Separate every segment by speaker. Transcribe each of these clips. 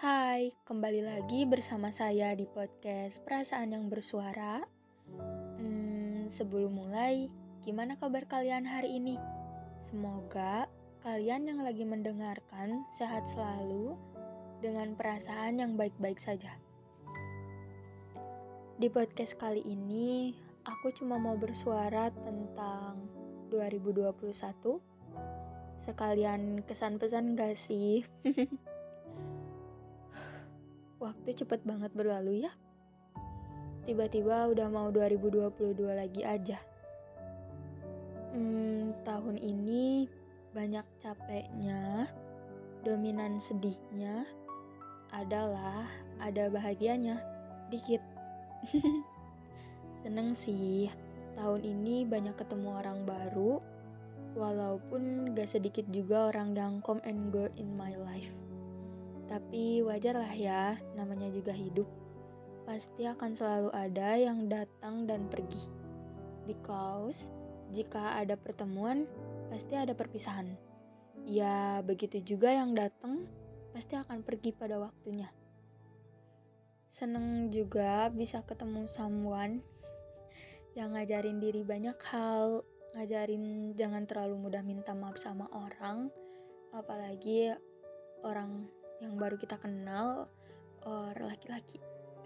Speaker 1: Hai, kembali lagi bersama saya di podcast Perasaan yang Bersuara. Hmm, sebelum mulai, gimana kabar kalian hari ini? Semoga kalian yang lagi mendengarkan sehat selalu dengan perasaan yang baik-baik saja. Di podcast kali ini, aku cuma mau bersuara tentang 2021. Sekalian kesan pesan gak sih? Waktu cepet banget berlalu ya. Tiba-tiba udah mau 2022 lagi aja. Hmm, tahun ini banyak capeknya, dominan sedihnya, adalah ada bahagianya, dikit. Seneng sih, tahun ini banyak ketemu orang baru, walaupun gak sedikit juga orang yang come and go in my life. Tapi wajar lah ya, namanya juga hidup. Pasti akan selalu ada yang datang dan pergi. Because jika ada pertemuan, pasti ada perpisahan. Ya, begitu juga yang datang pasti akan pergi pada waktunya. Seneng juga bisa ketemu someone yang ngajarin diri banyak hal, ngajarin jangan terlalu mudah minta maaf sama orang, apalagi orang yang baru kita kenal or laki-laki.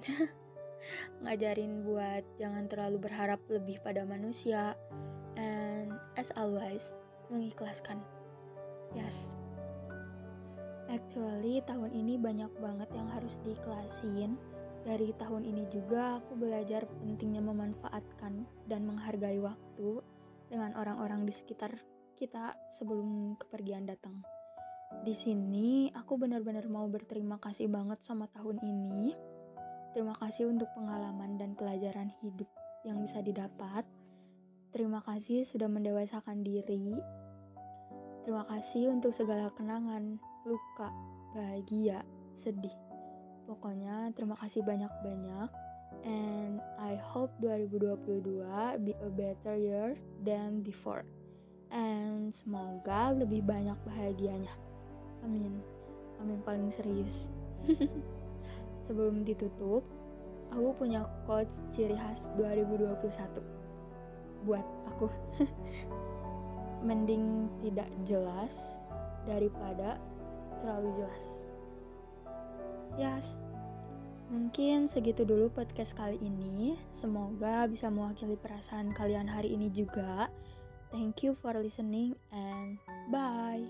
Speaker 1: Ngajarin buat jangan terlalu berharap lebih pada manusia. And as always mengikhlaskan. Yes. Actually tahun ini banyak banget yang harus diikhlasin. Dari tahun ini juga aku belajar pentingnya memanfaatkan dan menghargai waktu dengan orang-orang di sekitar kita sebelum kepergian datang. Di sini aku benar-benar mau berterima kasih banget sama tahun ini. Terima kasih untuk pengalaman dan pelajaran hidup yang bisa didapat. Terima kasih sudah mendewasakan diri. Terima kasih untuk segala kenangan, luka, bahagia, sedih. Pokoknya terima kasih banyak-banyak. And I hope 2022 be a better year than before. And semoga lebih banyak bahagianya. Amin. Amin paling serius. Sebelum ditutup, aku punya quotes ciri khas 2021. Buat aku. Mending tidak jelas daripada terlalu jelas. Yes. Mungkin segitu dulu podcast kali ini. Semoga bisa mewakili perasaan kalian hari ini juga. Thank you for listening and bye.